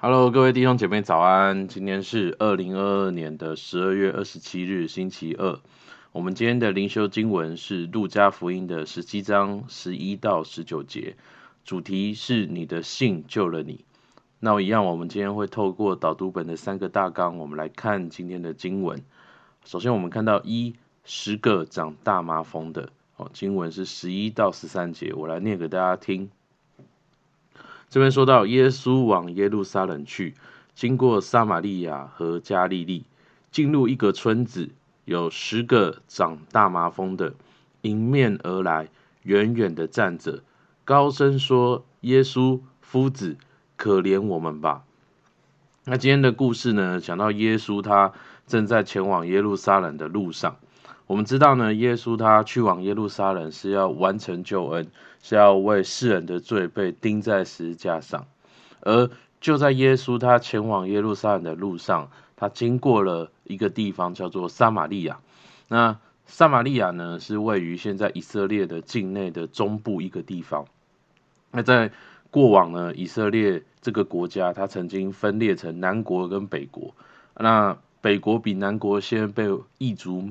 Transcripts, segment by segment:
Hello，各位弟兄姐妹早安！今天是二零二二年的十二月二十七日，星期二。我们今天的灵修经文是路加福音的十七章十一到十九节，主题是你的信救了你。那一样，我们今天会透过导读本的三个大纲，我们来看今天的经文。首先，我们看到一十个长大麻风的，哦，经文是十一到十三节，我来念给大家听。这边说到，耶稣往耶路撒冷去，经过撒玛利亚和加利利，进入一个村子，有十个长大麻风的迎面而来，远远的站着，高声说：“耶稣夫子，可怜我们吧！”那今天的故事呢，讲到耶稣他正在前往耶路撒冷的路上。我们知道呢，耶稣他去往耶路撒冷是要完成救恩，是要为世人的罪被钉在十字架上。而就在耶稣他前往耶路撒冷的路上，他经过了一个地方叫做撒玛利亚。那撒玛利亚呢，是位于现在以色列的境内的中部一个地方。那在过往呢，以色列这个国家，它曾经分裂成南国跟北国。那北国比南国先被异族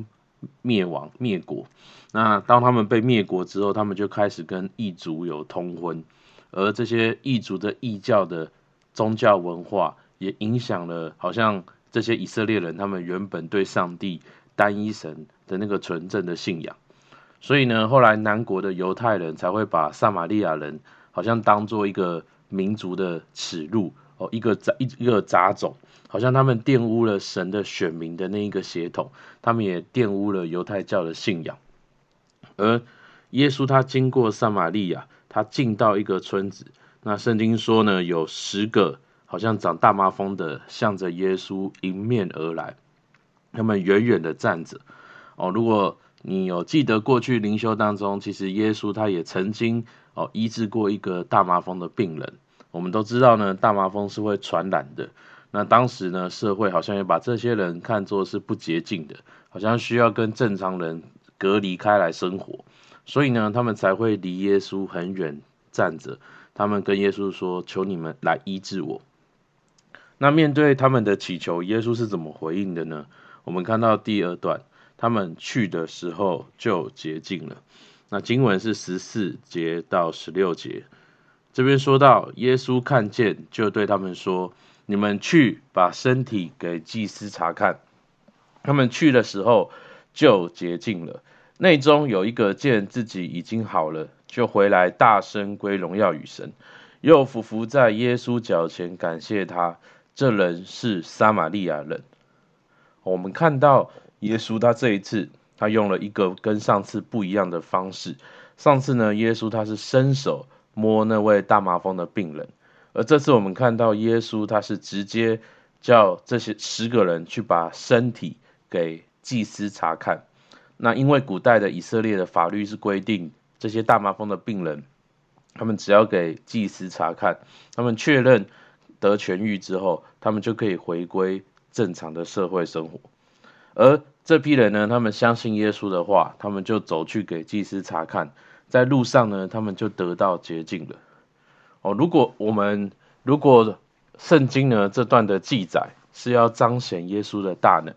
灭亡灭国，那当他们被灭国之后，他们就开始跟异族有通婚，而这些异族的异教的宗教文化，也影响了好像这些以色列人他们原本对上帝单一神的那个纯正的信仰，所以呢，后来南国的犹太人才会把撒玛利亚人好像当做一个民族的耻辱哦，一个杂一一个杂种。好像他们玷污了神的选民的那一个血统，他们也玷污了犹太教的信仰。而耶稣他经过撒玛利亚，他进到一个村子，那圣经说呢，有十个好像长大麻风的，向着耶稣迎面而来，他们远远的站着。哦，如果你有记得过去灵修当中，其实耶稣他也曾经哦医治过一个大麻风的病人。我们都知道呢，大麻风是会传染的。那当时呢，社会好像也把这些人看作是不洁净的，好像需要跟正常人隔离开来生活，所以呢，他们才会离耶稣很远站着。他们跟耶稣说：“求你们来医治我。”那面对他们的祈求，耶稣是怎么回应的呢？我们看到第二段，他们去的时候就洁净了。那经文是十四节到十六节，这边说到耶稣看见，就对他们说。你们去把身体给祭司查看，他们去的时候就洁净了。内中有一个见自己已经好了，就回来大声归荣耀与神，又俯伏在耶稣脚前感谢他。这人是撒玛利亚人。我们看到耶稣他这一次他用了一个跟上次不一样的方式。上次呢，耶稣他是伸手摸那位大麻风的病人。而这次我们看到耶稣，他是直接叫这些十个人去把身体给祭司查看。那因为古代的以色列的法律是规定，这些大麻风的病人，他们只要给祭司查看，他们确认得痊愈之后，他们就可以回归正常的社会生活。而这批人呢，他们相信耶稣的话，他们就走去给祭司查看，在路上呢，他们就得到洁净了。哦，如果我们如果圣经呢，这段的记载是要彰显耶稣的大能，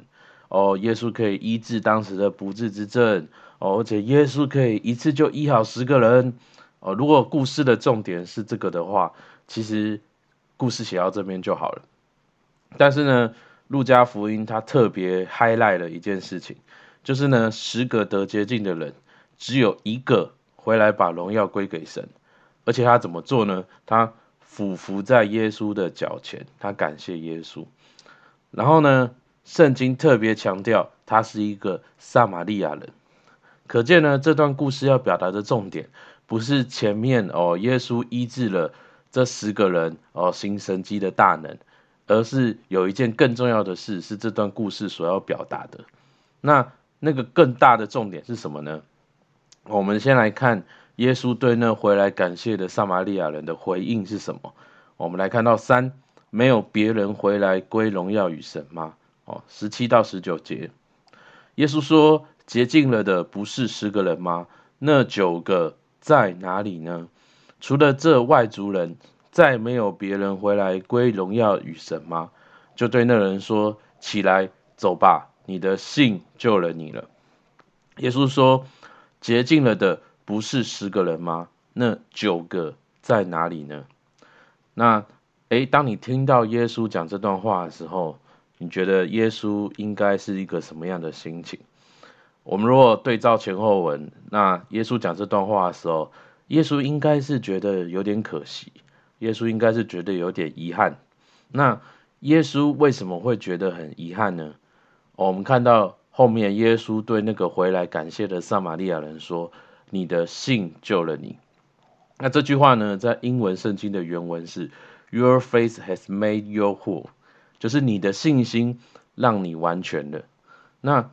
哦，耶稣可以医治当时的不治之症，哦，而且耶稣可以一次就医好十个人，哦，如果故事的重点是这个的话，其实故事写到这边就好了。但是呢，路加福音他特别 highlight 了一件事情，就是呢，十个得洁净的人，只有一个回来把荣耀归给神。而且他怎么做呢？他俯伏在耶稣的脚前，他感谢耶稣。然后呢，圣经特别强调他是一个撒玛利亚人。可见呢，这段故事要表达的重点不是前面哦，耶稣医治了这十个人哦，行神迹的大能，而是有一件更重要的事，是这段故事所要表达的。那那个更大的重点是什么呢？我们先来看。耶稣对那回来感谢的撒玛利亚人的回应是什么？我们来看到三，没有别人回来归荣耀与神吗？哦，十七到十九节，耶稣说：洁净了的不是十个人吗？那九个在哪里呢？除了这外族人，再没有别人回来归荣耀与神吗？就对那人说：“起来，走吧，你的信救了你了。”耶稣说：“洁净了的不是十个人吗？那九个在哪里呢？”那，诶，当你听到耶稣讲这段话的时候，你觉得耶稣应该是一个什么样的心情？我们如果对照前后文，那耶稣讲这段话的时候，耶稣应该是觉得有点可惜，耶稣应该是觉得有点遗憾。那耶稣为什么会觉得很遗憾呢？我们看到后面耶稣对那个回来感谢的撒玛利亚人说：“你的信救了你。”那这句话呢，在英文圣经的原文是 “Your faith has made you whole”。就是你的信心让你完全了。那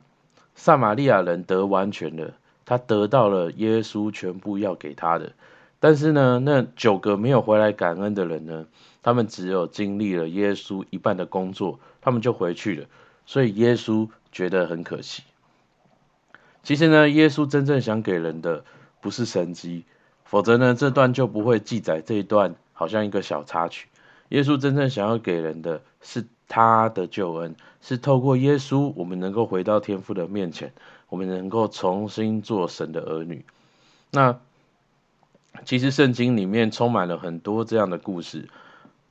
撒玛利亚人得完全了，他得到了耶稣全部要给他的。但是呢，那九个没有回来感恩的人呢，他们只有经历了耶稣一半的工作，他们就回去了。所以耶稣觉得很可惜。其实呢，耶稣真正想给人的不是神迹，否则呢，这段就不会记载这一段，好像一个小插曲。耶稣真正想要给人的是。他的救恩是透过耶稣，我们能够回到天父的面前，我们能够重新做神的儿女。那其实圣经里面充满了很多这样的故事，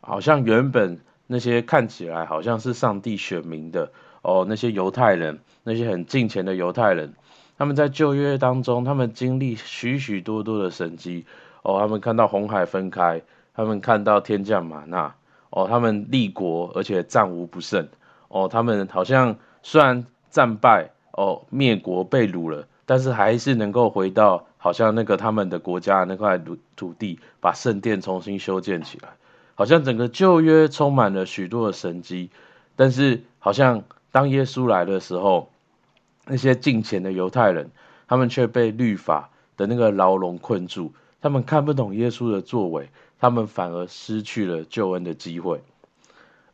好像原本那些看起来好像是上帝选民的哦，那些犹太人，那些很敬虔的犹太人，他们在旧约当中，他们经历许许多多的神迹哦，他们看到红海分开，他们看到天降吗哪。哦，他们立国，而且战无不胜。哦，他们好像虽然战败，哦，灭国被掳了，但是还是能够回到好像那个他们的国家那块土土地，把圣殿重新修建起来。好像整个旧约充满了许多的神迹，但是好像当耶稣来的时候，那些敬前的犹太人，他们却被律法的那个牢笼困住，他们看不懂耶稣的作为。他们反而失去了救恩的机会，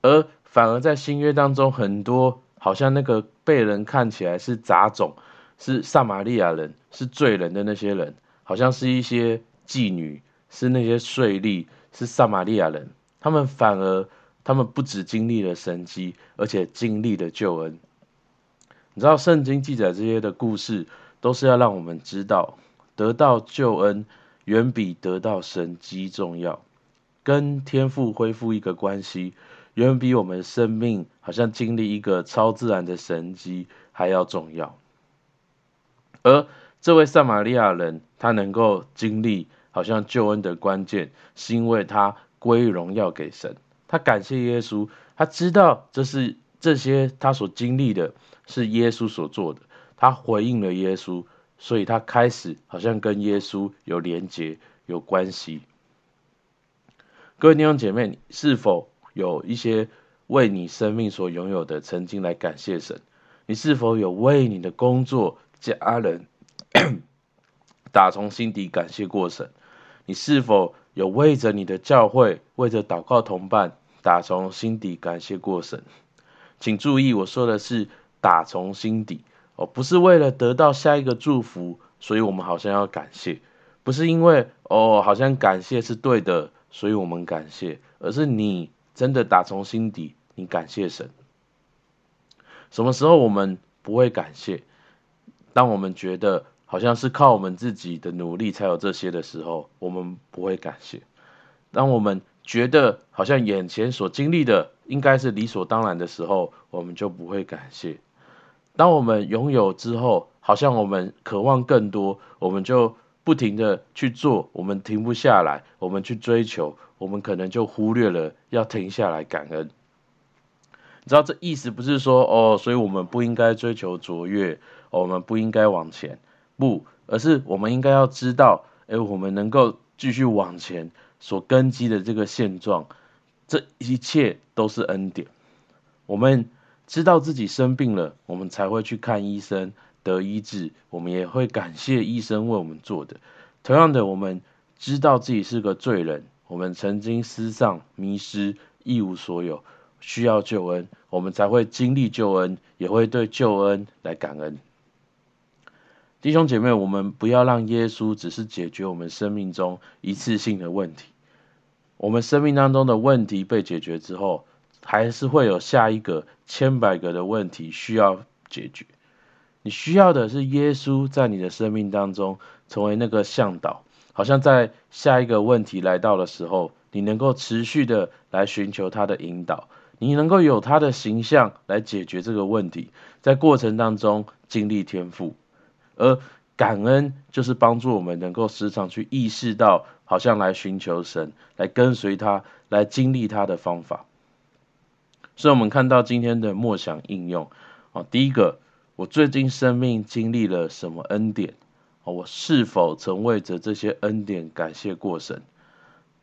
而反而在新约当中，很多好像那个被人看起来是杂种、是撒玛利亚人、是罪人的那些人，好像是一些妓女、是那些税吏、是撒玛利亚人，他们反而他们不止经历了神迹，而且经历了救恩。你知道圣经记载这些的故事，都是要让我们知道得到救恩。远比得到神迹重要，跟天父恢复一个关系，远比我们生命好像经历一个超自然的神迹还要重要。而这位撒玛利亚人，他能够经历好像救恩的关键，是因为他归荣耀给神，他感谢耶稣，他知道这是这些他所经历的是耶稣所做的，他回应了耶稣。所以他开始好像跟耶稣有连结、有关系。各位弟兄姐妹，你是否有一些为你生命所拥有的曾经来感谢神？你是否有为你的工作、家人 打从心底感谢过神？你是否有为着你的教会、为着祷告同伴打从心底感谢过神？请注意，我说的是打从心底。哦，不是为了得到下一个祝福，所以我们好像要感谢；不是因为哦，好像感谢是对的，所以我们感谢，而是你真的打从心底，你感谢神。什么时候我们不会感谢？当我们觉得好像是靠我们自己的努力才有这些的时候，我们不会感谢；当我们觉得好像眼前所经历的应该是理所当然的时候，我们就不会感谢。当我们拥有之后，好像我们渴望更多，我们就不停的去做，我们停不下来，我们去追求，我们可能就忽略了要停下来感恩。你知道这意思不是说哦，所以我们不应该追求卓越，我们不应该往前，不，而是我们应该要知道，哎，我们能够继续往前所根基的这个现状，这一切都是恩典，我们。知道自己生病了，我们才会去看医生得医治，我们也会感谢医生为我们做的。同样的，我们知道自己是个罪人，我们曾经失丧、迷失、一无所有，需要救恩，我们才会经历救恩，也会对救恩来感恩。弟兄姐妹，我们不要让耶稣只是解决我们生命中一次性的问题。我们生命当中的问题被解决之后，还是会有下一个千百个的问题需要解决。你需要的是耶稣在你的生命当中成为那个向导，好像在下一个问题来到的时候，你能够持续的来寻求他的引导，你能够有他的形象来解决这个问题，在过程当中经历天赋，而感恩就是帮助我们能够时常去意识到，好像来寻求神，来跟随他，来经历他的方法。所以，我们看到今天的默想应用啊，第一个，我最近生命经历了什么恩典？我是否曾为着这些恩典感谢过神？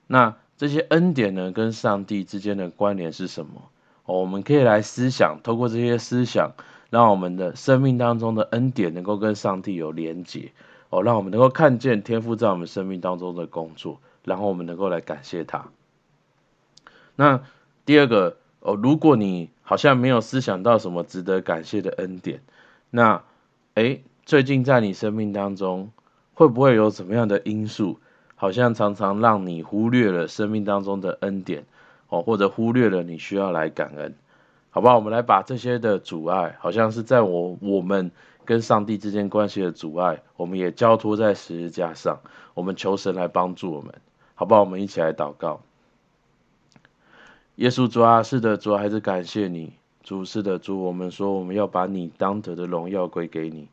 那这些恩典呢，跟上帝之间的关联是什么？我们可以来思想，透过这些思想，让我们的生命当中的恩典能够跟上帝有连结，哦，让我们能够看见天父在我们生命当中的工作，然后我们能够来感谢他。那第二个，哦，如果你好像没有思想到什么值得感谢的恩典，那，诶，最近在你生命当中，会不会有什么样的因素？好像常常让你忽略了生命当中的恩典，哦，或者忽略了你需要来感恩，好不好？我们来把这些的阻碍，好像是在我我们跟上帝之间关系的阻碍，我们也交托在十字架上，我们求神来帮助我们，好不好？我们一起来祷告。耶稣主啊，是的，主还是感谢你，主是的，主，我们说我们要把你当得的荣耀归给你，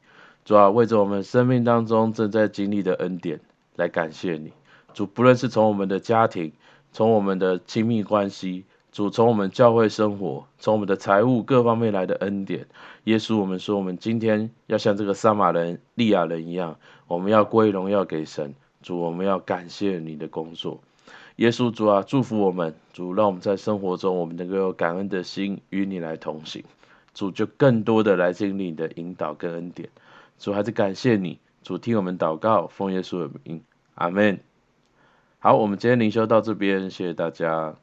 主啊，为着我们生命当中正在经历的恩典。来感谢你，主，不论是从我们的家庭，从我们的亲密关系，主，从我们教会生活，从我们的财务各方面来的恩典，耶稣，我们说，我们今天要像这个撒玛人、利亚人一样，我们要归荣耀给神，主，我们要感谢你的工作，耶稣，主啊，祝福我们，主，让我们在生活中，我们能够有感恩的心与你来同行，主，就更多的来经历你的引导跟恩典，主，还是感谢你。主听我们祷告，奉耶稣的名，阿门。好，我们今天灵修到这边，谢谢大家。